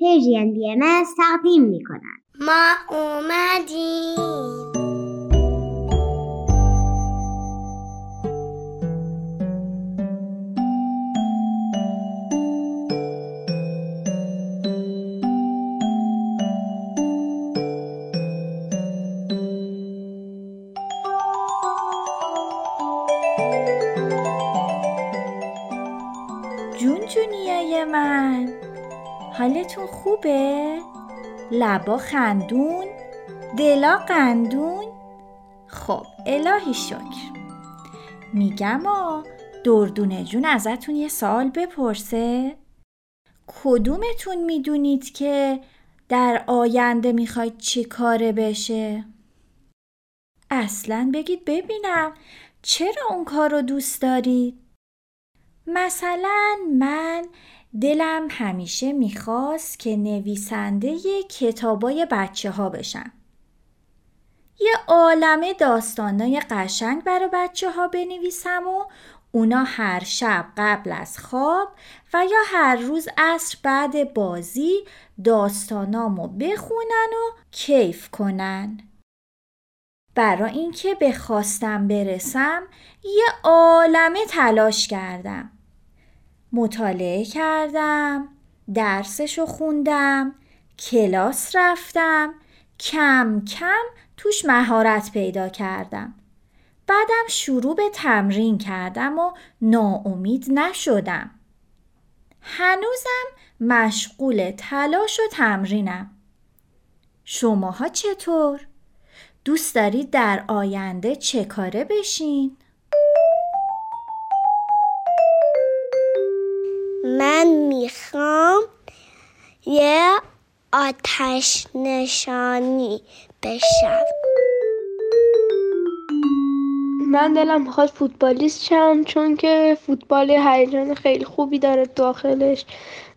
پیجین بی ام تقدیم می کنند. ما اومدیم لبا خندون؟ دلا قندون؟ خب الهی شکر میگم آ دردونه جون ازتون یه سوال بپرسه کدومتون می‌دونید که در آینده می‌خواید چی کاره بشه؟ اصلا بگید ببینم چرا اون کار رو دوست دارید؟ مثلا من دلم همیشه می‌خواست که نویسنده کتابای بچه ها بشم. یه عالمه داستانای قشنگ برای بچه ها بنویسم و اونا هر شب قبل از خواب و یا هر روز عصر بعد بازی داستانامو بخونن و کیف کنن. برای اینکه به خواستم برسم یه عالمه تلاش کردم. مطالعه کردم، درسشو خوندم، کلاس رفتم، کم کم توش مهارت پیدا کردم. بعدم شروع به تمرین کردم و ناامید نشدم. هنوزم مشغول تلاش و تمرینم. شماها چطور؟ دوست دارید در آینده چه کاره بشین؟ من می‌خوام یه آتش نشانی بشم. من دلم می‌خواد فوتبالیست شم چون که فوتبال هیجان خیلی خوبی داره داخلش.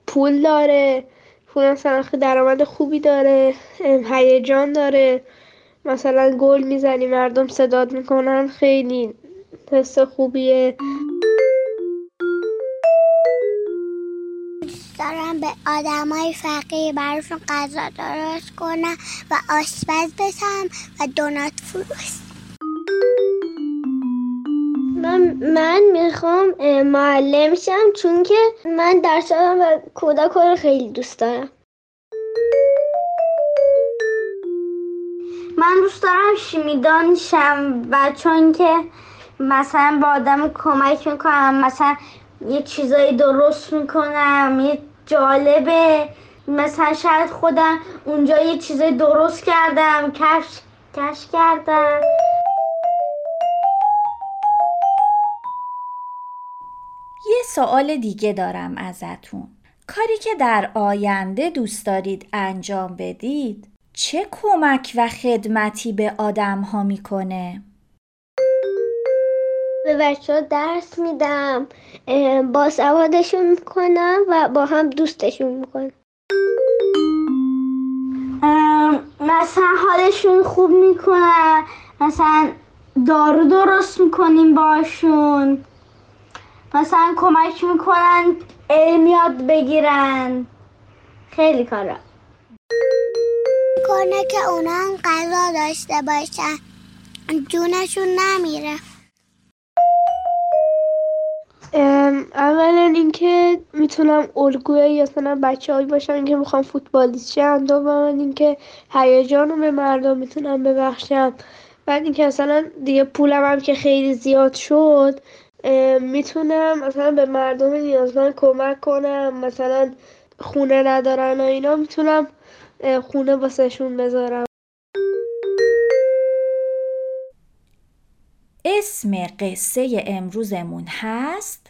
پول داره پول مثلا درآمد خوبی داره هیجان داره. مثلا گل می‌زنی مردم صداد می‌کنن خیلی حس خوبیه. دارم به آدمای فقیر براشون غذا درست کنم و آشپز بشم و دونات فروش. من من می‌خوام معلم شم چون که من درس و کودک رو خیلی دوست دارم. من دوست دارم شیمیدان شم و چون که مثلا با آدم کمک می‌کنم مثلا یه چیزایی درست می‌کنم یه جالبه. مثلا شاید خودم اونجا یه چیزایی درست کردم. کش کش کردم. یه سوال دیگه دارم ازتون. کاری که در آینده دوست دارید انجام بدید چه کمک و خدمتی به آدم ها می‌کنه؟ به بچه ها درس میدم با سوادشون می‌کنم و با هم دوستشون می‌کنم. مثلا حالشون خوب می‌کنم مثلا دارو درست می‌کنیم باشون. مثلا کمک می‌کنن علم یاد بگیرن. خیلی کارا. کنه که اونا هم غذا داشته باشن. جونشون نمیره. اولا اینکه می‌تونم الگوی یا مثلا بچه هایی باشم که می‌خوام فوتبالیست شم دوما اینکه هیجان رو به مردم می‌تونم ببخشم. بعد اینکه مثلا دیگه پولم هم که خیلی زیاد شد می‌تونم مثلا به مردم نیازمند کمک کنم. مثلا خونه ندارن و اینا می‌تونم خونه واسهشون بذارم. اسم قصه امروزمون هست؟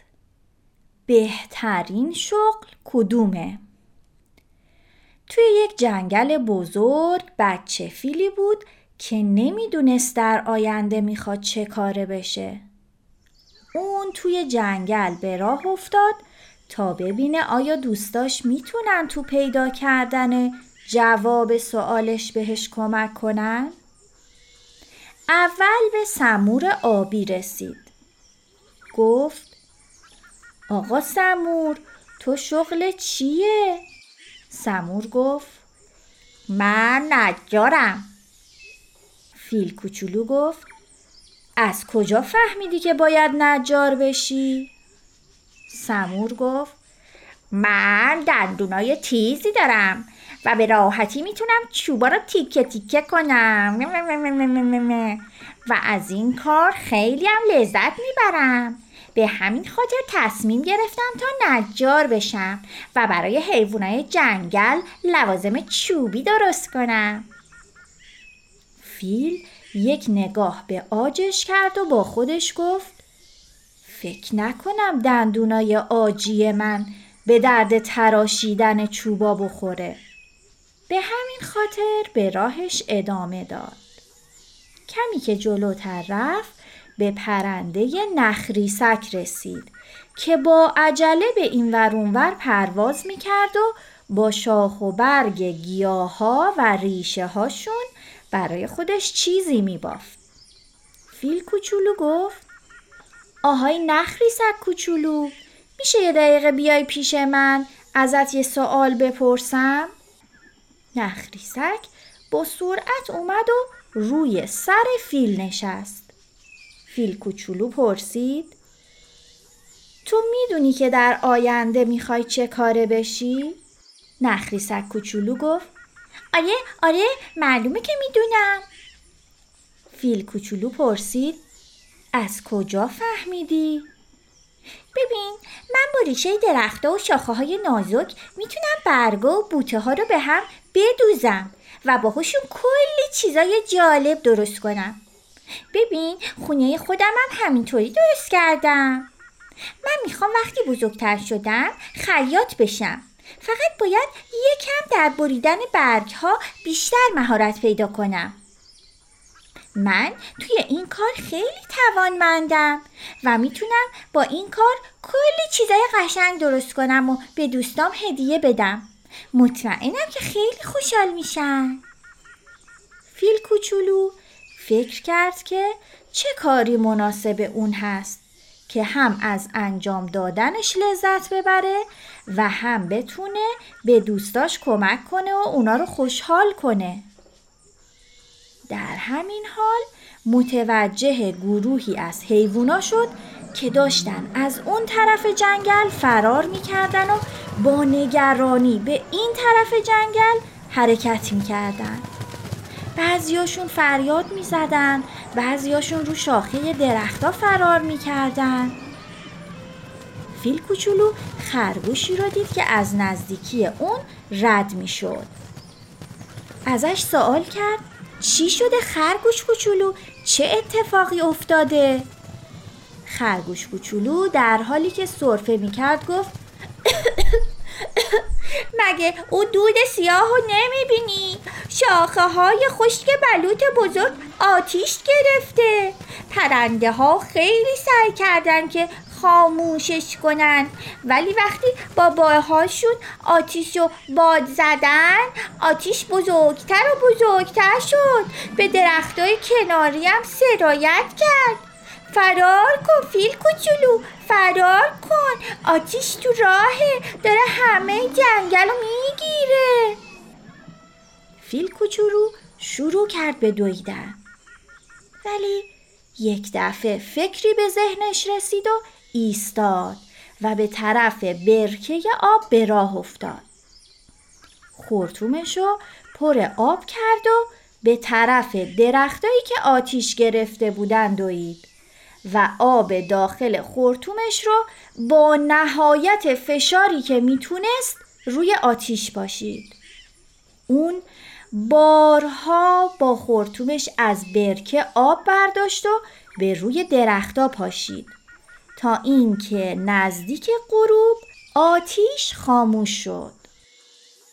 بهترین شغل کدومه؟ توی یک جنگل بزرگ بچه فیلی بود که نمی‌دونست در آینده می‌خواد چه کاره بشه. اون توی جنگل به راه افتاد تا ببینه آیا دوستاش می‌تونن تو پیدا کردن جواب سوالش بهش کمک کنن؟ اول به سمور آبی رسید. گفت آقا سمور تو شغل چیه؟ سمور گفت من نجارم فیل کوچولو گفت از کجا فهمیدی که باید نجار بشی؟ سمور گفت من دندونای تیزی دارم و به راحتی می‌تونم چوبا رو تیکه تیکه کنم و از این کار خیلی هم لذت می‌برم به همین خاطر تصمیم گرفتم تا نجار بشم و برای حیوانای جنگل لوازم چوبی درست کنم. فیل یک نگاه به آجش کرد و با خودش گفت فکر نکنم دندونای آجی من به درد تراشیدن چوبا بخوره. به همین خاطر به راهش ادامه داد. کمی که جلوتر رفت به پرنده نخریسک رسید که با عجله به این ورونور پرواز می‌کرد و با شاخ و برگ گیاه و ریشه هاشون برای خودش چیزی میبافت. فیل کوچولو گفت آهای نخریسک کوچولو میشه یه دقیقه بیای پیش من ازت یه سوال بپرسم؟ نخریسک با سرعت اومد و روی سر فیل نشست. فیل کوچولو پرسید. تو می‌دونی که در آینده می‌خوای چه کاره بشی؟ نخریسک کوچولو گفت. آره آره معلومه که می‌دونم. فیل کوچولو پرسید. از کجا فهمیدی؟ ببین من با ریشه درخته و شاخه های نازک می‌تونم برگا و بوته ها رو به هم بدوزم و باهاشون کلی چیزای جالب درست کنم. ببین خونه خودم هم همینطوری درست کردم. من می‌خوام وقتی بزرگتر شدم خیاط بشم. فقط باید یکم در بریدن برگ ها بیشتر مهارت پیدا کنم. من توی این کار خیلی توانمندم و می‌تونم با این کار کلی چیزای قشنگ درست کنم و به دوستام هدیه بدم. مطمئنم که خیلی خوشحال میشن. فیل کوچولو فکر کرد که چه کاری مناسب اون هست که هم از انجام دادنش لذت ببره و هم بتونه به دوستاش کمک کنه و اونا رو خوشحال کنه. در همین حال متوجه گروهی از حیوونا شد که داشتن از اون طرف جنگل فرار می‌کردن و با نگرانی به این طرف جنگل حرکت می‌کردن. بعضیاشون فریاد می‌زدن بعضیاشون رو شاخه درختا فرار می‌کردن. فیل کوچولو خرگوشی رو دید که از نزدیکی اون رد می‌شد. ازش سوال کرد چی شده خرگوش کوچولو؟ چه اتفاقی افتاده؟ خرگوش کوچولو در حالی که سرفه می‌کرد گفت مگه او دود سیاه رو نمی‌بینی؟ شاخه های خشک بلوط بزرگ آتیش گرفته. پرنده ها خیلی سعی کردن که خاموشش کنن. ولی وقتی با باهاشون آتیش رو باد زدن آتیش بزرگتر و بزرگتر شد. به درختای کناری هم سرایت کرد. فرار کن فیل کوچولو فرار کن. آتیش تو راهه داره همه جنگل رو می‌گیره. فیل کوچولو شروع کرد به دویدن. ولی یک دفعه فکری به ذهنش رسید و ایستاد و به طرف برکه آب به راه افتاد. خورتومش رو پر آب کرد و به طرف درختایی که آتیش گرفته بودن دوید. و آب داخل خورتومش رو با نهایت فشاری که می‌تونست روی آتیش باشید. اون بارها با خورتومش از برکه آب برداشت و به روی درختا پاشید تا اینکه نزدیک غروب آتیش خاموش شد.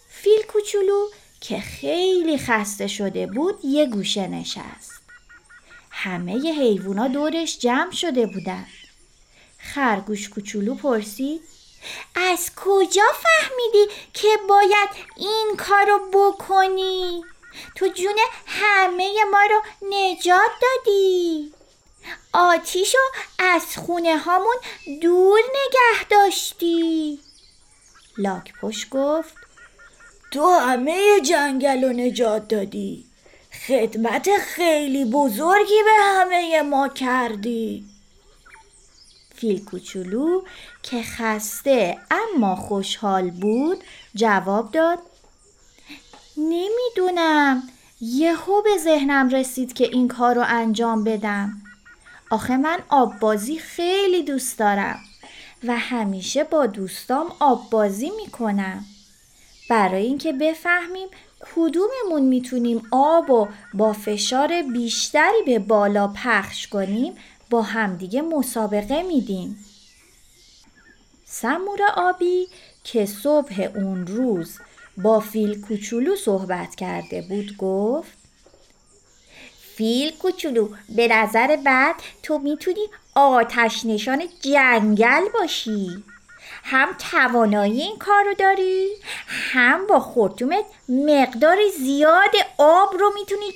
فیل کوچولو که خیلی خسته شده بود یه گوشه نشست. همه ی حیوونا دورش جمع شده بودن. خرگوش کوچولو پرسید از کجا فهمیدی که باید این کارو بکنی؟ تو جون همه ما رو نجات دادی. آتیشو از خونه هامون دور نگه داشتی. لاک پشت گفت تو همه جنگل رو نجات دادی. خدمت خیلی بزرگی به همه ما کردی. فیل کوچولو که خسته اما خوشحال بود جواب داد. نمی‌دونم. یهو به ذهنم رسید که این کار رو انجام بدم. آخه من آب بازی خیلی دوست دارم و همیشه با دوستام آب بازی می‌کنم. برای اینکه بفهمیم کدوممون می‌تونیم آب و با فشار بیشتری به بالا پخش کنیم با همدیگه مسابقه میدیم. سمور آبی که صبح اون روز با فیل کوچولو صحبت کرده بود گفت فیل کوچولو به نظر بعد تو می‌تونی آتش نشان جنگل باشی هم توانایی این کار رو داری هم با خورتومت مقدار زیاد آب رو می‌تونی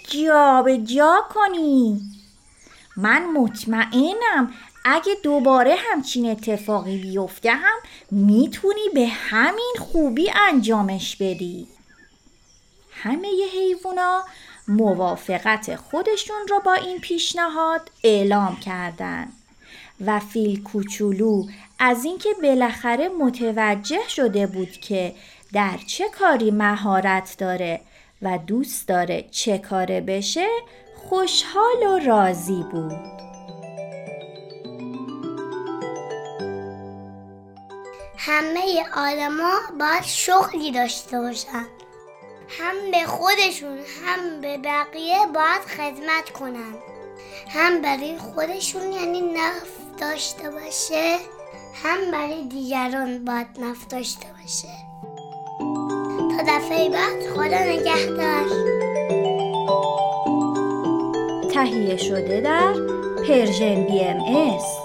جا کنی. من مطمئنم اگه دوباره همچین اتفاقی بیفته هم می‌تونی به همین خوبی انجامش بدی. همه ی حیوونا موافقت خودشون را با این پیشنهاد اعلام کردند و فیل کوچولو از اینکه بالاخره متوجه شده بود که در چه کاری مهارت داره و دوست داره چه کاره بشه خوشحال و راضی بود. همه آدما باید شغلی داشته باشن. هم به خودشون هم به بقیه باید خدمت کنن. هم برای خودشون یعنی نفت داشته باشه. هم برای دیگران باید نفت داشته باشه. تا دفعه بعد خدا نگهدار. تهیه شده در پرژن بی ام ایس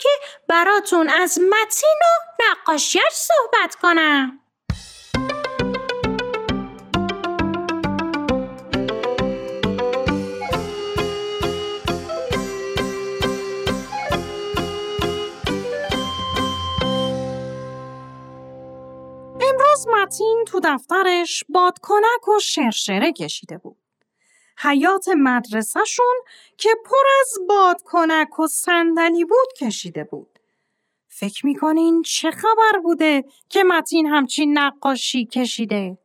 که براتون از متین و نقاشیش صحبت کنم امروز متین تو دفترش بادکنک و شرشره کشیده بود. حیات مدرسهشون که پر از بادکنک و صندلی بود کشیده بود. فکر می‌کنین چه خبر بوده که متین همچین نقاشی کشیده؟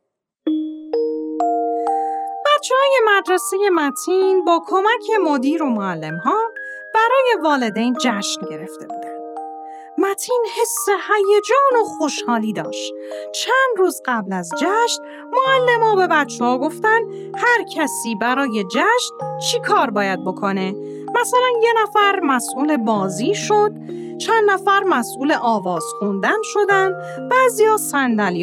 بچه های مدرسه متین با کمک مدیر و معلم ها برای والدین جشن گرفته بودن. متین حس هیجان و خوشحالی داشت. چند روز قبل از جشن معلم به بچه ها گفتن هر کسی برای جشن چی کار باید بکنه. مثلا یه نفر مسئول بازی شد، چند نفر مسئول آواز خوندن شدن، بعضیا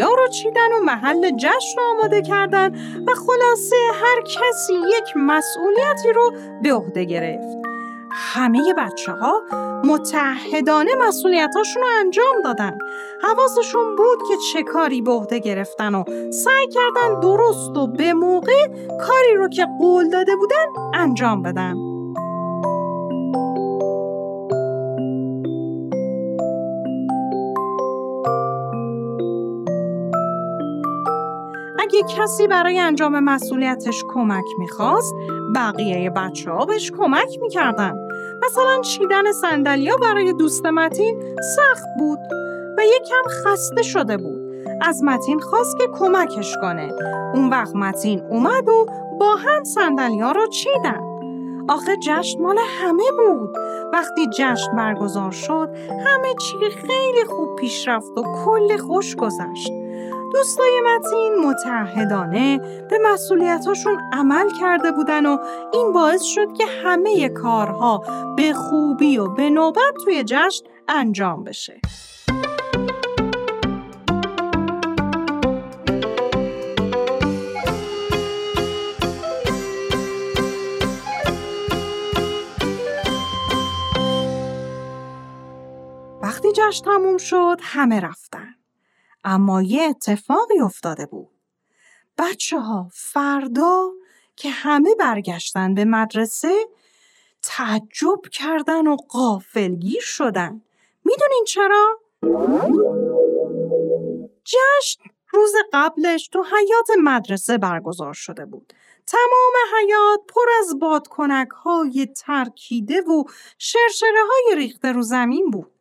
ها رو چیدن و محل جشن رو آماده کردن و خلاصه هر کسی یک مسئولیتی رو به عهده گرفت. همه بچه ها متحدانه مسئولیتاشون رو انجام دادن. حواسشون بود که چه کاری به عهده گرفتن و سعی کردن درست و به موقع کاری رو که قول داده بودن انجام بدن. اگه کسی برای انجام مسئولیتش کمک می‌خواست بقیه بچه ها بهش کمک می‌کردن. مثلا چیدن سندلیا برای دوست متین سخت بود و یکم خسته شده بود. از متین خواست که کمکش کنه. اون وقت متین اومد و با هم سندلیا رو چیدن. آخه جشن مال همه بود. وقتی جشن برگزار شد همه چی خیلی خوب پیش رفت و کل خوش گذشت. دوستای متین متحدانه به مسئولیتاشون عمل کرده بودن و این باعث شد که همه کارها به خوبی و به نوبت توی جشن انجام بشه. وقتی جشن تموم شد همه رفتن. اما یه اتفاقی افتاده بود. بچه ها فردا که همه برگشتن به مدرسه تعجب کردن و قافلگیر شدن. می‌دونین چرا؟ جشن روز قبلش تو حیات مدرسه برگزار شده بود. تمام حیات پر از بادکنک های ترکیده و شرشره های ریخته رو زمین بود.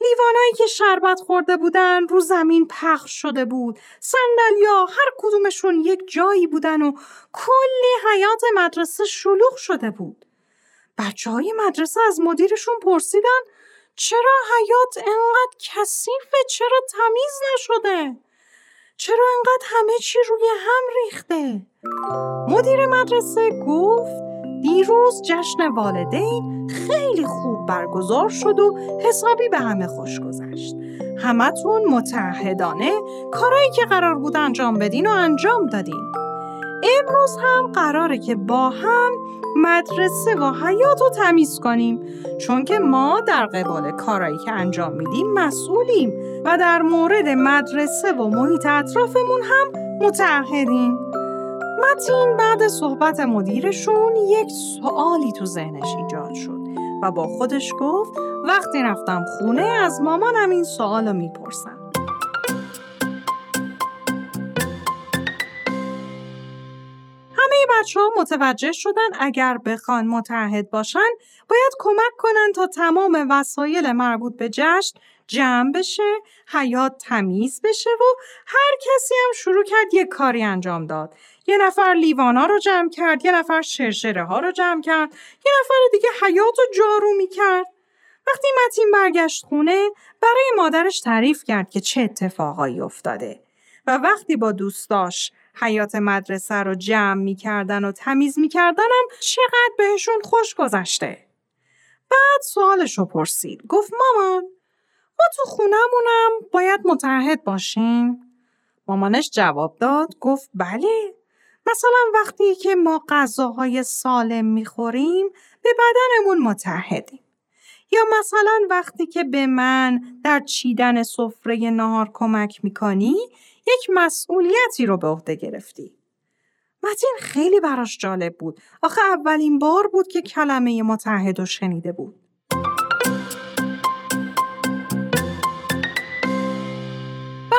لیوانایی که شربت خورده بودن رو زمین پخش شده بود. سندلیا هر کدومشون یک جایی بودن و کلی حیات مدرسه شلوغ شده بود. بچه های مدرسه از مدیرشون پرسیدن چرا حیات انقدر کثیفه چرا تمیز نشده؟ چرا انقدر همه چی روی هم ریخته؟ مدیر مدرسه گفت دیروز جشن والدین خیلی خوب برگزار شد و حسابی به همه خوش گذشت. همتون متحدانه کارایی که قرار بود انجام بدین و انجام دادین. امروز هم قراره که با هم مدرسه و حیات رو تمیز کنیم چون که ما در قبال کارایی که انجام میدیم مسئولیم و در مورد مدرسه و محیط اطرافمون هم متحدیم. متین بعد صحبت مدیرشون یک سوالی تو ذهنش ایجاد شد و با خودش گفت وقتی رفتم خونه از مامانم این سوال رو می‌پرسم. همه بچه ها متوجه شدن اگر بخوان متحد باشن باید کمک کنن تا تمام وسایل مربوط به جشن جمع بشه، حیات تمیز بشه و هر کسی هم شروع کرد یک کاری انجام داد. یه نفر لیوانا رو جمع کرد، یه نفر شرشره ها رو جمع کرد، یه نفر دیگه حیات رو جارو می کرد. وقتی متین برگشت خونه برای مادرش تعریف کرد که چه اتفاقایی افتاده و وقتی با دوستاش حیات مدرسه رو جمع می‌کردن و تمیز میکردنم چقدر بهشون خوش گذشته. بعد سوالش رو پرسید. گفت مامان ما تو خونمونم باید متحد باشیم؟ مامانش جواب داد گفت بله مثلا وقتی که ما غذاهای سالم می‌خوریم به بدنمون متحدیم. یا مثلا وقتی که به من در چیدن سفره نهار کمک می‌کنی یک مسئولیتی رو به عهده گرفتی. متین خیلی براش جالب بود. آخه اولین بار بود که کلمه متحد رو شنیده بود.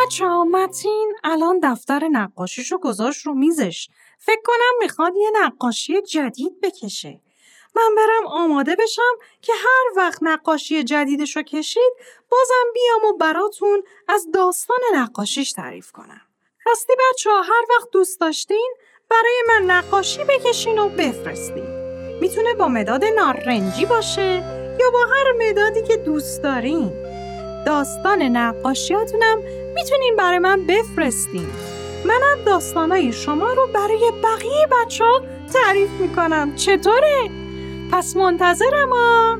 بچه ها متین الان دفتر نقاشیشو گذاشت رو میزش فکر کنم می‌خواد یه نقاشی جدید بکشه. من برم آماده بشم که هر وقت نقاشی جدیدش رو کشید بازم بیام و براتون از داستان نقاشیش تعریف کنم. راستی بچه ها هر وقت دوست داشتین برای من نقاشی بکشین و بفرستین. می‌تونه با مداد نارنجی باشه یا با هر مدادی که دوست دارین. داستان نقاشیاتونم می‌تونین برای من بفرستین. منم داستانای شما رو برای بقیه بچه ها تعریف می‌کنم. چطوره؟ پس منتظرم ها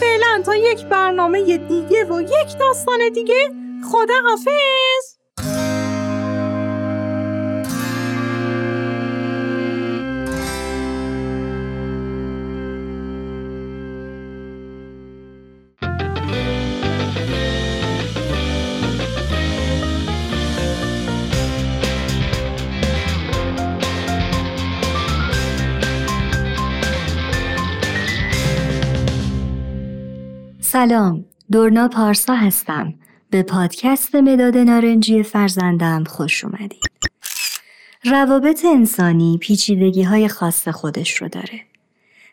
فعلا تا یک برنامه دیگه و یک داستان دیگه خدا حافظ سلام. دورنا پارسا هستم. به پادکست مداد نارنجی فرزندم خوش اومدید. روابط انسانی پیچیدگی های خاص خودش رو داره.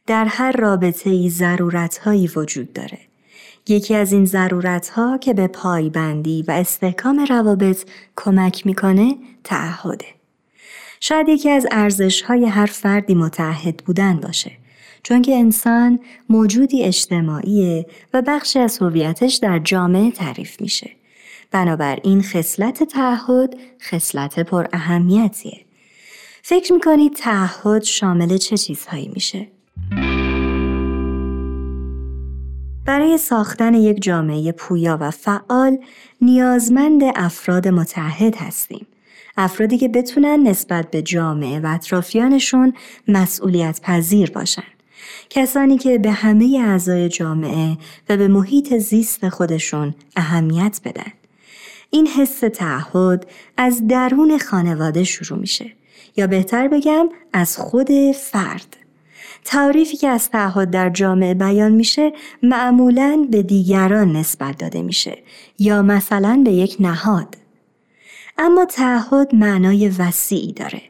در هر رابطه ای ضرورت هایی وجود داره. یکی از این ضرورت ها که به پایبندی و استحکام روابط کمک می‌کنه تعهده. شاید یکی از ارزش های هر فردی متعهد بودن باشه. چون که انسان موجودی اجتماعیه و بخشی از هویتش در جامعه تعریف میشه. بنابراین خصلت تعهد خصلت پر اهمیتیه. فکر می‌کنید تعهد شامل چه چیزهایی میشه؟ برای ساختن یک جامعه پویا و فعال نیازمند افراد متحد هستیم. افرادی که بتونن نسبت به جامعه و اطرافیانشون مسئولیت پذیر باشن. کسانی که به همه اعضای جامعه و به محیط زیست خودشون اهمیت بدن. این حس تعهد از درون خانواده شروع میشه یا بهتر بگم از خود فرد. تعریفی که از تعهد در جامعه بیان میشه معمولا به دیگران نسبت داده میشه یا مثلا به یک نهاد. اما تعهد معنای وسیعی داره.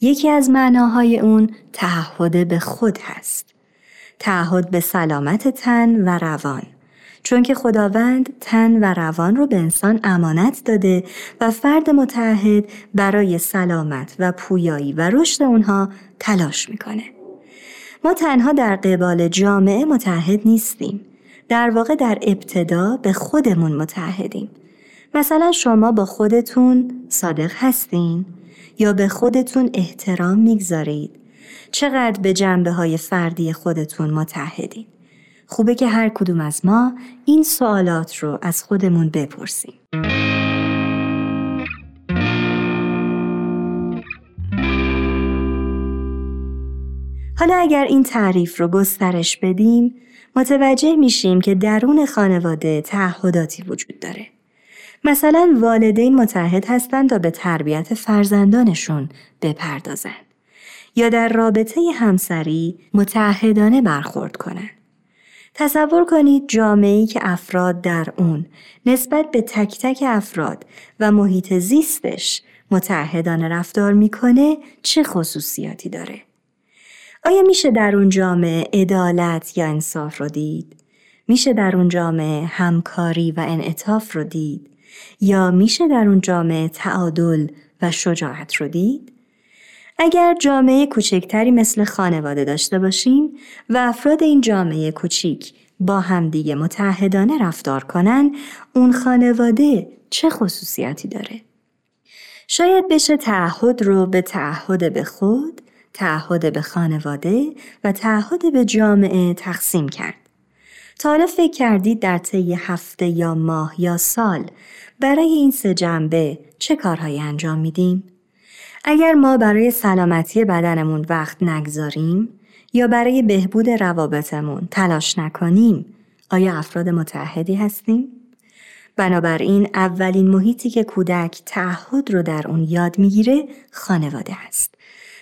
یکی از معناهای اون تعهد به خود هست. تعهد به سلامت تن و روان چون که خداوند تن و روان رو به انسان امانت داده و فرد متحد برای سلامت و پویایی و رشد اونها تلاش می‌کنه. ما تنها در قبال جامعه متحد نیستیم. در واقع در ابتدا به خودمون متحدیم. مثلا شما با خودتون صادق هستین یا به خودتون احترام می‌گذارید چقدر به جنبه های فردی خودتون متحدین. خوبه که هر کدوم از ما این سوالات رو از خودمون بپرسیم. حالا اگر این تعریف رو گسترش بدیم متوجه میشیم که درون خانواده تعهداتی وجود داره. مثلا والدین متحد هستند تا به تربیت فرزندانشون بپردازند. یا در رابطه همسری متعهدانه برخورد کنند. تصور کنید جامعه‌ای که افراد در اون نسبت به تک تک افراد و محیط زیستش متعهدانه رفتار می‌کنه چه خصوصیاتی داره؟ آیا میشه در اون جامعه عدالت یا انصاف رو دید؟ میشه در اون جامعه همکاری و انعطاف رو دید؟ یا میشه در اون جامعه تعادل و شجاعت رو دید؟ اگر جامعه کوچکتری مثل خانواده داشته باشیم و افراد این جامعه کوچیک با همدیگه متحدانه رفتار کنن اون خانواده چه خصوصیتی داره؟ شاید بشه تعهد رو به تعهد به خود، تعهد به خانواده و تعهد به جامعه تقسیم کرد. تا حالا فکر کردید در طی هفته یا ماه یا سال برای این سه جنبه چه کارهایی انجام میدیم؟ اگر ما برای سلامتی بدنمون وقت نگذاریم یا برای بهبود روابطمون تلاش نکنیم آیا افراد متحدی هستیم؟ بنابراین اولین محیطی که کودک تعهد رو در اون یاد می‌گیره خانواده است.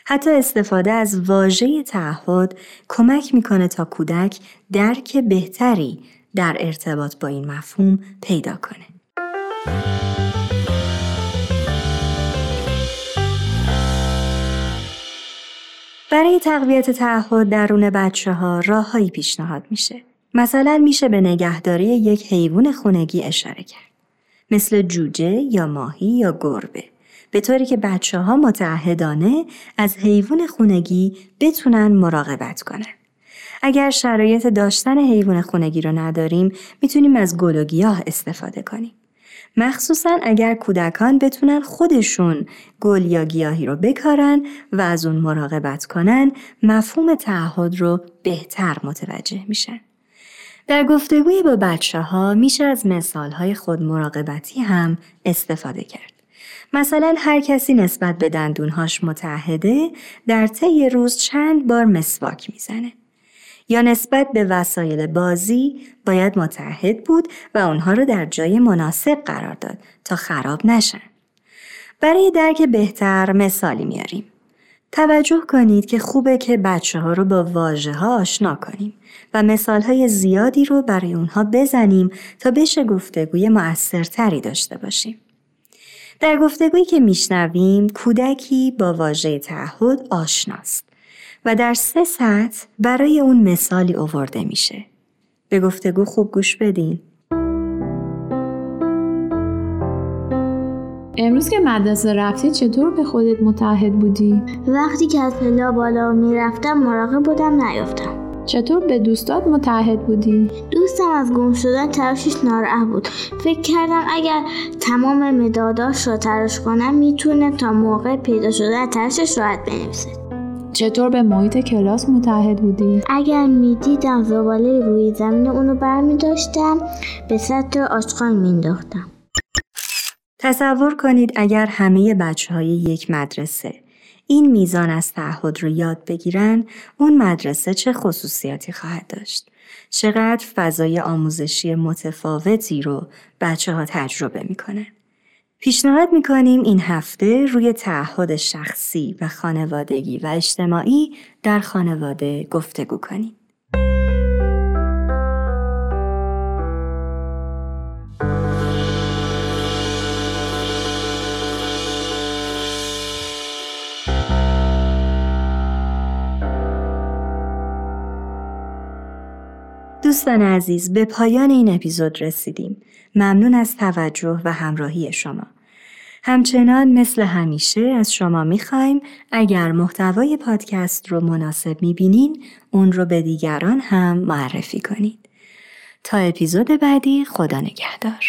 حتی استفاده از واژه تعهد کمک می‌کنه تا کودک درک بهتری در ارتباط با این مفهوم پیدا کنه. برای تقویت تعهد درون بچه ها راههایی پیشنهاد میشه. مثلا میشه به نگهداری یک حیوان خونگی اشاره کرد. مثل جوجه یا ماهی یا گربه. به طوری که بچه ها متعهدانه از حیوان خونگی بتونن مراقبت کنن. اگر شرایط داشتن حیوان خونگی رو نداریم می‌تونیم از گل و گیاه استفاده کنیم. مخصوصا اگر کودکان بتونن خودشون گل یا گیاهی رو بکارن و از اون مراقبت کنن مفهوم تعهد رو بهتر متوجه میشن. در گفتگوی با بچه ها میشه از مثال های خود مراقبتی هم استفاده کرد. مثلا هر کسی نسبت به دندونهاش متحده در طی روز چند بار مسواک می‌زنه. یا نسبت به وسایل بازی باید متحد بود و اونها رو در جای مناسب قرار داد تا خراب نشن. برای درک بهتر مثالی میاریم. توجه کنید که خوبه که بچه ها رو با واژه ها آشنا کنیم و مثال های زیادی رو برای اونها بزنیم تا بشه گفتگوی مؤثرتری داشته باشیم. در گفتگویی که میشنویم کودکی با واژه تعهد آشناست و در سه سطح برای اون مثالی اوورده میشه. به گفتگو خوب گوش بدین. امروز که مدرسه رفتی چطور به خودت متحد بودی؟ وقتی که از پلا بالا می‌رفتم مراقب بودم نیفتم چطور به دوستات متحد بودی؟ دوستم از گم شدن تراشش ناراحت بود فکر کردم اگر تمام مداداش رو تراش کنم می‌تونه تا موقع پیدا شدن تراشش راحت بنویسه چطور به محیط کلاس متحد بودی؟ اگر می‌دیدم زباله روی زمین اونو برمی داشتم به سطح آشغال مینداختم تصور کنید اگر همه بچه های یک مدرسه این میزان از تعهد رو یاد بگیرن اون مدرسه چه خصوصیاتی خواهد داشت؟ چقدر فضای آموزشی متفاوتی رو بچه ها تجربه می‌کنن؟ پیشنهاد می‌کنیم این هفته روی تعهد شخصی و خانوادگی و اجتماعی در خانواده گفتگو کنیم. دوستان عزیز به پایان این اپیزود رسیدیم. ممنون از توجه و همراهی شما. همچنان مثل همیشه از شما می‌خوایم اگر محتوای پادکست رو مناسب می‌بینین اون رو به دیگران هم معرفی کنید. تا اپیزود بعدی خدا نگهدار.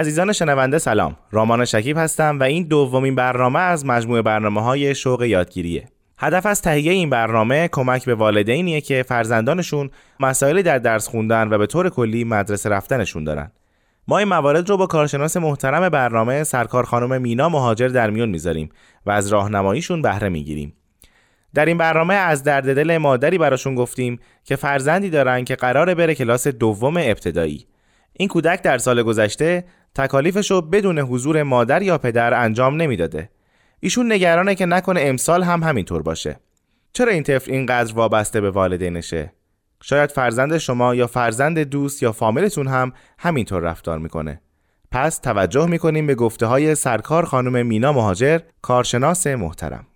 عزیزان شنونده سلام. رامان شکیب هستم و این دومین برنامه از مجموعه برنامه های شوق یادگیریه. هدف از تهیه این برنامه کمک به والدینیه که فرزندانشون مسائلی در درس خوندن و به طور کلی مدرسه رفتنشون دارن. ما این موارد رو با کارشناس محترم برنامه سرکار خانم مینا مهاجر در میون می‌ذاریم و از راهنماییشون بهره می‌گیریم. در این برنامه از درد دل مادری براشون گفتیم که فرزندی دارن که قراره بره کلاس دوم ابتدایی. این کودک در سال گذشته تکالیفش رو بدون حضور مادر یا پدر انجام نمی‌داده. ایشون نگرانه که نکنه امسال هم همینطور باشه. چرا این طفل اینقدر وابسته به والدینشه؟ شاید فرزند شما یا فرزند دوست یا فامیلتون هم همینطور رفتار می‌کنه. پس توجه می‌کنیم به گفته های سرکار خانم مینا مهاجر کارشناس محترم.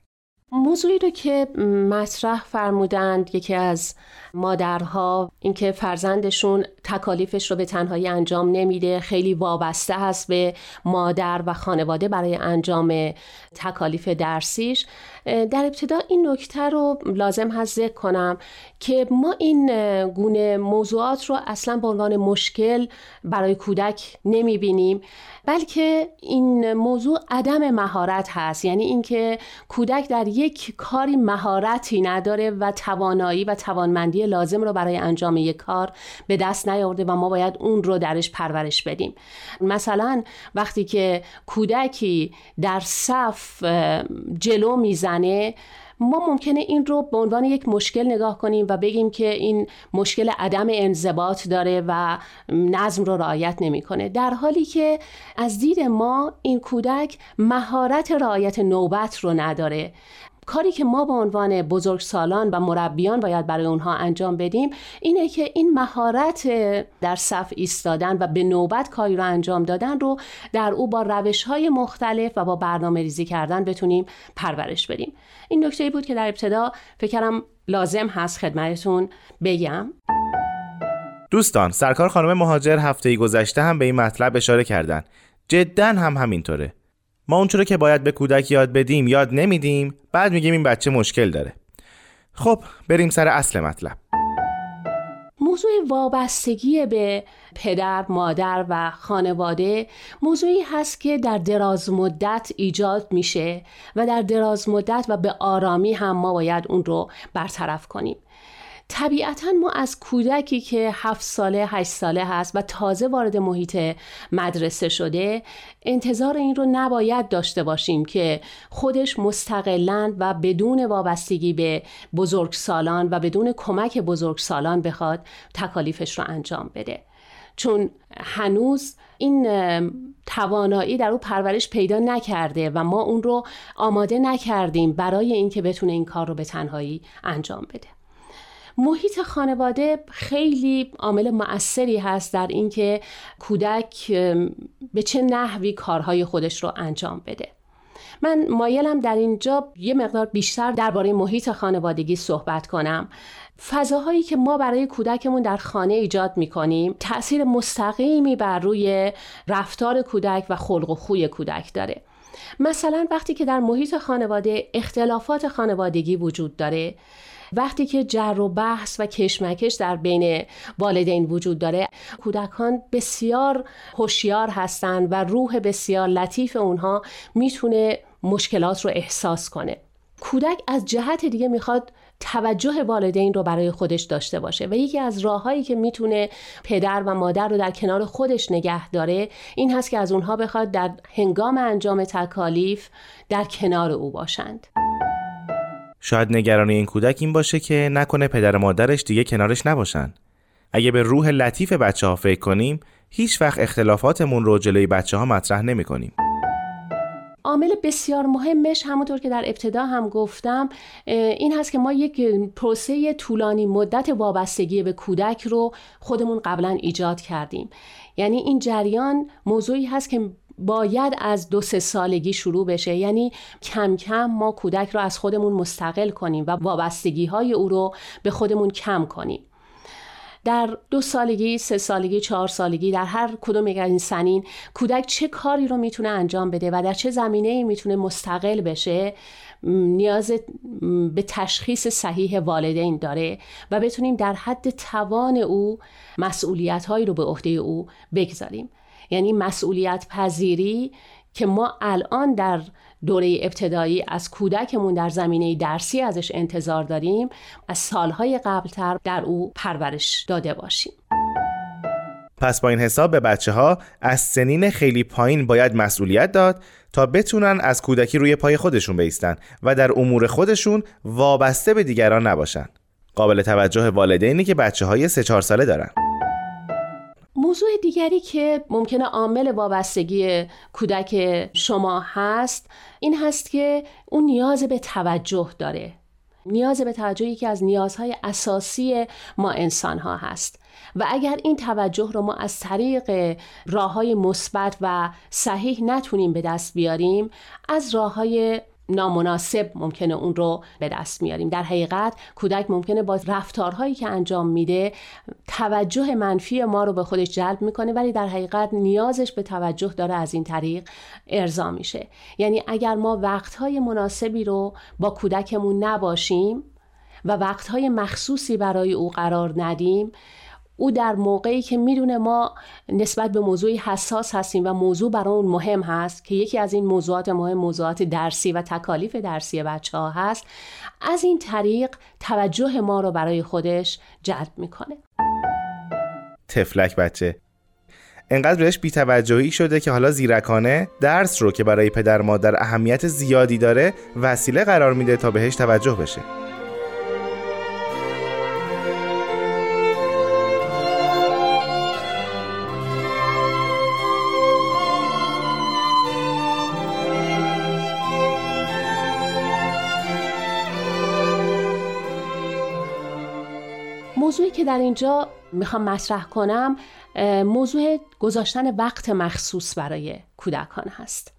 موضوعی رو که مطرح فرمودند یکی از مادرها اینکه فرزندشون تکالیفش رو به تنهایی انجام نمیده خیلی وابسته هست به مادر و خانواده برای انجام تکالیف درسیش. در ابتدا این نکته رو لازم هست ذکر کنم که ما این گونه موضوعات رو اصلا به عنوان مشکل برای کودک نمی بینیم بلکه این موضوع عدم مهارت هست. یعنی اینکه کودک در یک کاری مهارتی نداره و توانایی و توانمندی لازم رو برای انجام یک کار به دست نیاورده و ما باید اون رو درش پرورش بدیم. مثلا وقتی که کودکی در صف جلو ما ممکنه این رو به عنوان یک مشکل نگاه کنیم و بگیم که این مشکل عدم انضباط داره و نظم رو رعایت نمی‌کنه. در حالی که از دید ما این کودک مهارت رعایت نوبت رو نداره. کاری که ما به عنوان بزرگسالان و مربیان باید برای اونها انجام بدیم اینه که این مهارت در صف ایستادن و به نوبت کاری رو انجام دادن رو در او با روش های مختلف و با برنامه ریزی کردن بتونیم پرورش بدیم. این نکته بود که در ابتدا فکرم لازم هست خدمتتون بگم. دوستان سرکار خانم مهاجر هفته گذشته هم به این مطلب اشاره کردن. جدا هم همینطوره. ما اونچه که باید به کودک یاد بدیم یاد نمیدیم بعد میگیم این بچه مشکل داره خب بریم سر اصل مطلب موضوع وابستگی به پدر، مادر و خانواده موضوعی هست که در دراز مدت ایجاد میشه و در دراز مدت و به آرامی هم ما باید اون رو برطرف کنیم. طبیعتا ما از کودکی که هفت ساله هشت ساله هست و تازه وارد محیط مدرسه شده انتظار این رو نباید داشته باشیم که خودش مستقلا و بدون وابستگی به بزرگسالان و بدون کمک بزرگسالان بخواد تکالیفش رو انجام بده. چون هنوز این توانایی در او پرورش پیدا نکرده و ما اون رو آماده نکردیم برای اینکه بتونه این کار رو به تنهایی انجام بده. محیط خانواده خیلی عامل مؤثری هست در اینکه کودک به چه نحوی کارهای خودش رو انجام بده. من مایلم در اینجا یه مقدار بیشتر درباره محیط خانوادگی صحبت کنم. فضاهایی که ما برای کودکمون در خانه ایجاد می کنیم تأثیر مستقیمی بر روی رفتار کودک و خلق و خوی کودک داره. مثلا وقتی که در محیط خانواده اختلافات خانوادگی وجود داره وقتی که جر و بحث و کشمکش در بین والدین وجود داره کودکان بسیار هوشیار هستند و روح بسیار لطیف اونها می‌تونه مشکلات رو احساس کنه. کودک از جهت دیگه می‌خواد توجه والدین رو برای خودش داشته باشه و یکی از راههایی که می‌تونه پدر و مادر رو در کنار خودش نگه داره این هست که از اونها بخواد در هنگام انجام تکالیف در کنار او باشند. شاید نگرانی این کودک این باشه که نکنه پدر مادرش دیگه کنارش نباشن. اگه به روح لطیف بچه ها فکر کنیم هیچ وقت اختلافاتمون رو جلوی بچه ها مطرح نمی کنیم. عامل بسیار مهمش همونطور که در ابتدا هم گفتم این هست که ما یک پروسه طولانی مدت وابستگی به کودک رو خودمون قبلا ایجاد کردیم یعنی این جریان موضوعی هست که باید از دو سه سالگی شروع بشه. یعنی کم کم ما کودک رو از خودمون مستقل کنیم و وابستگی های او رو به خودمون کم کنیم. در دو سالگی، سه سالگی، چهار سالگی در هر کدوم یک این سنین کودک چه کاری رو می‌تونه انجام بده و در چه زمینه ای می‌تونه مستقل بشه نیاز به تشخیص صحیح والدین داره و بتونیم در حد توان او مسئولیت هایی رو به عهده او بگذاریم. یعنی مسئولیت پذیری که ما الان در دوره ابتدایی از کودکمون در زمینه درسی ازش انتظار داریم از سالهای قبلتر در او پرورش داده باشیم پس با این حساب به بچه ها از سنین خیلی پایین باید مسئولیت داد تا بتونن از کودکی روی پای خودشون بیستن و در امور خودشون وابسته به دیگران نباشن. قابل توجه والدینی که بچه های 3 ساله دارن. موضوع دیگری که ممکنه عامل وابستگی کودک شما هست این هست که اون نیاز به توجه داره. نیاز به توجه یکی از نیازهای اساسی ما انسان ها هست. و اگر این توجه رو ما از طریق راه های مثبت و صحیح نتونیم به دست بیاریم از راه های نامناسب ممکنه اون رو به دست میاریم در حقیقت کودک ممکنه با رفتارهایی که انجام میده توجه منفی ما رو به خودش جلب می‌کنه ولی در حقیقت نیازش به توجه داره از این طریق ارضا میشه. یعنی اگر ما وقتهای مناسبی رو با کودکمون نباشیم و وقتهای مخصوصی برای او قرار ندیم او در موقعی که می‌دونه ما نسبت به موضوعی حساس هستیم و موضوع برای اون مهم هست که یکی از این موضوعات مهم موضوعات درسی و تکالیف درسی بچه ها هست از این طریق توجه ما رو برای خودش جلب می‌کنه. تفلک بچه انقدر بهش بیتوجهی شده که حالا زیرکانه درس رو که برای پدر مادر اهمیت زیادی داره وسیله قرار میده تا بهش توجه بشه. که در اینجا می‌خوام مطرح کنم موضوع گذاشتن وقت مخصوص برای کودکان هست.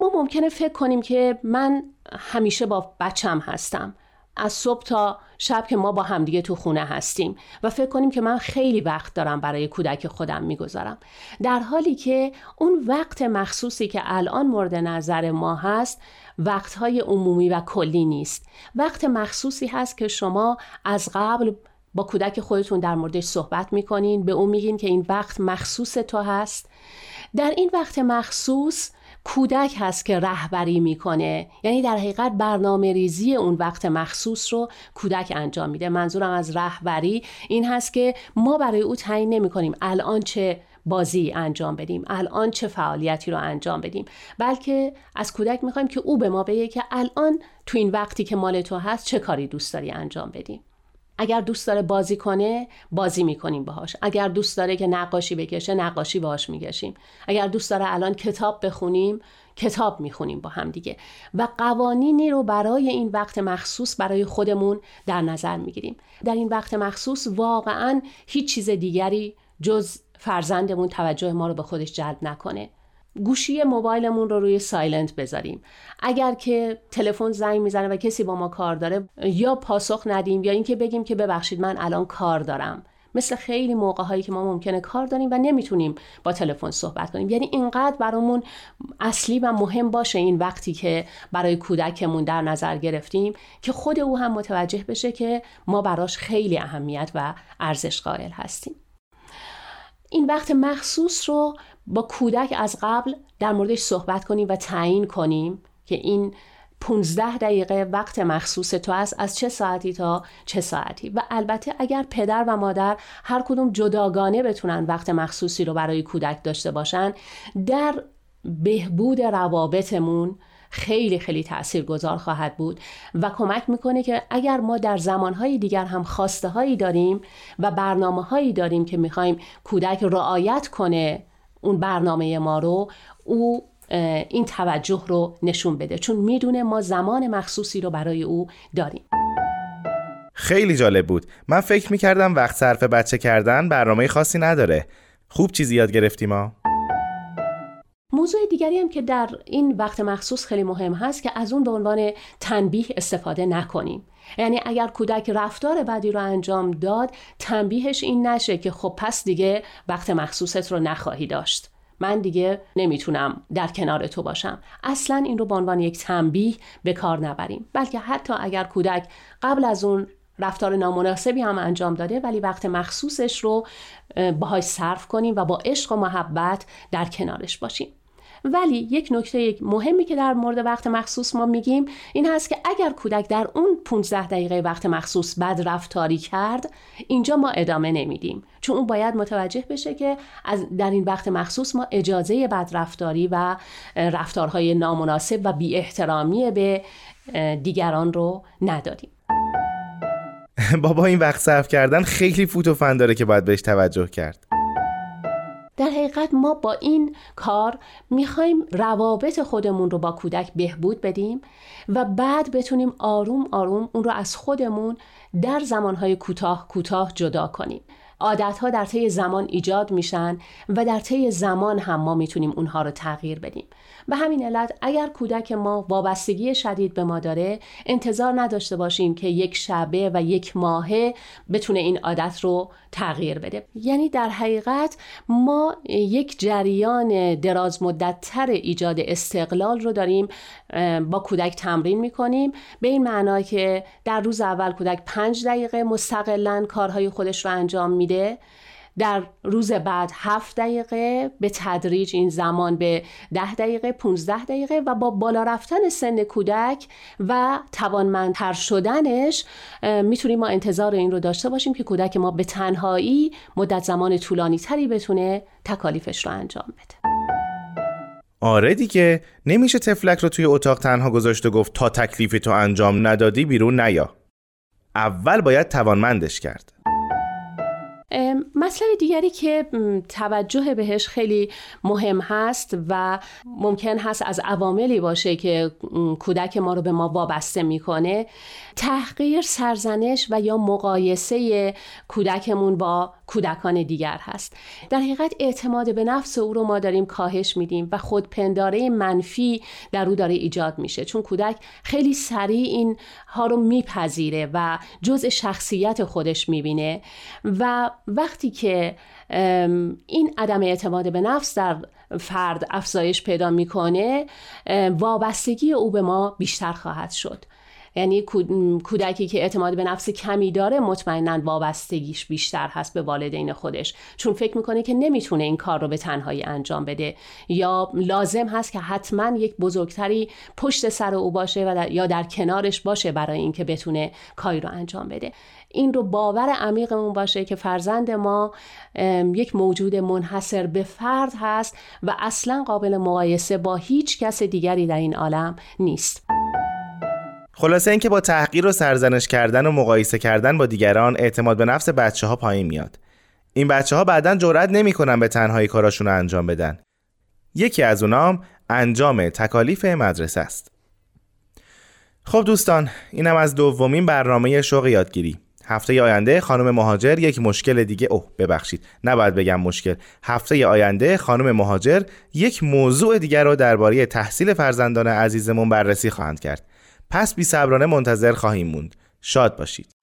ما ممکنه فکر کنیم که من همیشه با بچم هستم. از صبح تا شب که ما با همدیگه تو خونه هستیم و فکر کنیم که من خیلی وقت دارم برای کودک خودم می‌گذارم. در حالی که اون وقت مخصوصی که الان مورد نظر ما هست وقتهای عمومی و کلی نیست. وقت مخصوصی هست که شما از قبل با کودک خودتون در موردش صحبت می‌کنین به اون میگین که این وقت مخصوص تو هست. در این وقت مخصوص کودک هست که رهبری می‌کنه. یعنی در حقیقت برنامه ریزی اون وقت مخصوص رو کودک انجام میده. منظورم از رهبری این هست که ما برای او تعیین نمی کنیم الان چه بازی انجام بدیم الان چه فعالیتی رو انجام بدیم. بلکه از کودک می‌خوایم که او به ما بگه که الان تو این وقتی که مال تو هست چه کاری دوست داری انجام بدیم اگر دوست داره بازی کنه بازی می‌کنیم باهاش. اگر دوست داره که نقاشی بکشه نقاشی باهاش می‌کشیم. اگر دوست داره الان کتاب بخونیم کتاب می‌خونیم با هم دیگه. و قوانینی رو برای این وقت مخصوص برای خودمون در نظر می‌گیریم. در این وقت مخصوص واقعا هیچ چیز دیگری جز فرزندمون توجه ما رو به خودش جلب نکنه. گوشی موبایلمون رو روی سایلنت بذاریم. اگر که تلفن زنگ می‌زنه و کسی با ما کار داره یا پاسخ ندیم یا اینکه بگیم که ببخشید من الان کار دارم. مثل خیلی موقع هایی که ما ممکنه کار داریم و نمی‌تونیم با تلفن صحبت کنیم. یعنی اینقدر برامون اصلی و مهم باشه این وقتی که برای کودکمون در نظر گرفتیم که خود او هم متوجه بشه که ما براش خیلی اهمیت و ارزش قائل هستیم. این وقت مخصوص رو با کودک از قبل در موردش صحبت کنیم و تعیین کنیم که این 15 دقیقه وقت مخصوص تو است از چه ساعتی تا چه ساعتی. و البته اگر پدر و مادر هر کدوم جداگانه بتونن وقت مخصوصی رو برای کودک داشته باشن در بهبود روابطمون خیلی خیلی تأثیر گذار خواهد بود و کمک می‌کنه که اگر ما در زمانهای دیگر هم خواسته هایی داریم و برنامه هایی داریم که می‌خوایم کودک رعایت کنه اون برنامه ما رو او این توجه رو نشون بده. چون می‌دونه ما زمان مخصوصی رو برای او داریم. خیلی جالب بود. من فکر می‌کردم وقت صرف بچه کردن برنامه خاصی نداره. خوب چیزی یاد گرفتیم ما موضوع دیگری هم که در این وقت مخصوص خیلی مهم هست که از اون به عنوان تنبیه استفاده نکنیم. یعنی اگر کودک رفتار بدی رو انجام داد تنبیهش این نشه که خب پس دیگه وقت مخصوصت رو نخواهی داشت. من دیگه نمی‌تونم در کنار تو باشم. اصلا این رو به عنوان یک تنبیه به کار نبریم. بلکه حتی اگر کودک قبل از اون رفتار نامناسبی هم انجام داده ولی وقت مخصوصش رو باهاش صرف کنیم و با عشق و محبت در کنارش باشیم. ولی یک نکته مهمی که در مورد وقت مخصوص ما میگیم این هست که اگر کودک در اون 15 دقیقه وقت مخصوص بد رفتاری کرد اینجا ما ادامه نمیدیم. چون اون باید متوجه بشه که از در این وقت مخصوص ما اجازه بد رفتاری و رفتارهای نامناسب و بی احترامی به دیگران رو ندادیم. بابا این وقت صرف کردن خیلی فوت و فن داره که باید بهش توجه کرد. در حقیقت ما با این کار می‌خوایم روابط خودمون رو با کودک بهبود بدیم و بعد بتونیم آروم آروم اون رو از خودمون در زمانهای کوتاه کوتاه جدا کنیم. عادت ها در طی زمان ایجاد میشن و در طی زمان هم ما می‌تونیم اونها رو تغییر بدیم. به همین علت اگر کودک ما وابستگی شدید به ما داره انتظار نداشته باشیم که یک شبه و یک ماهه بتونه این عادت رو تغییر بده. یعنی در حقیقت ما یک جریان دراز مدت تر ایجاد استقلال رو داریم با کودک تمرین می‌کنیم. به این معنا که در روز اول کودک پنج دقیقه مستقلا کارهای خودش رو انجام میده. در روز بعد هفت دقیقه به تدریج این زمان به ده دقیقه 15 دقیقه و با بالا رفتن سن کودک و توانمندتر شدنش می‌تونیم ما انتظار این رو داشته باشیم که کودک ما به تنهایی مدت زمان طولانی تری بتونه تکالیفش رو انجام بده. آره دیگه نمیشه تفلک رو توی اتاق تنها گذاشت و گفت تا تکلیف تو انجام ندادی بیرون نیا. اول باید توانمندش کرد. مطلب دیگری که توجه بهش خیلی مهم هست و ممکن هست از عواملی باشه که کودک ما رو به ما وابسته می‌کنه تحقیر سرزنش و یا مقایسه کودکمون با کودکان دیگر هست. در حقیقت اعتماد به نفس او رو ما داریم کاهش میدیم و خودپنداره منفی در او داره ایجاد میشه. چون کودک خیلی سریع این ها رو میپذیره و جزء شخصیت خودش می‌بینه و وقتی که این عدم اعتماد به نفس در فرد افزایش پیدا می‌کنه وابستگی او به ما بیشتر خواهد شد. یعنی کودکی که اعتماد به نفس کمی داره مطمئنا وابستگیش بیشتر هست به والدین خودش. چون فکر می‌کنه که نمی‌تونه این کار رو به تنهایی انجام بده. یا لازم هست که حتما یک بزرگتری پشت سر او باشه و یا در کنارش باشه برای اینکه بتونه کاری رو انجام بده. این رو باور عمیقمون باشه که فرزند ما یک موجود منحصر به فرد هست و اصلا قابل مقایسه با هیچ کس دیگری در این عالم نیست. خلاصه اینکه با تحقیر و سرزنش کردن و مقایسه کردن با دیگران اعتماد به نفس بچه ها پایین میاد. این بچه ها بعدا جرأت نمی‌کنن به تنهایی کاراشون انجام بدن. یکی از اونام انجام تکالیف مدرسه است. خب دوستان اینم از دومین برنامه شوق یادگیری. هفته آینده خانم مهاجر یک مشکل دیگه اوه ببخشید نباید بگم مشکل هفته آینده خانم مهاجر یک موضوع دیگر رو درباره تحصیل فرزندان عزیزمون بررسی خواهند کرد پس بی صبرانه منتظر خواهیم موند. شاد باشید.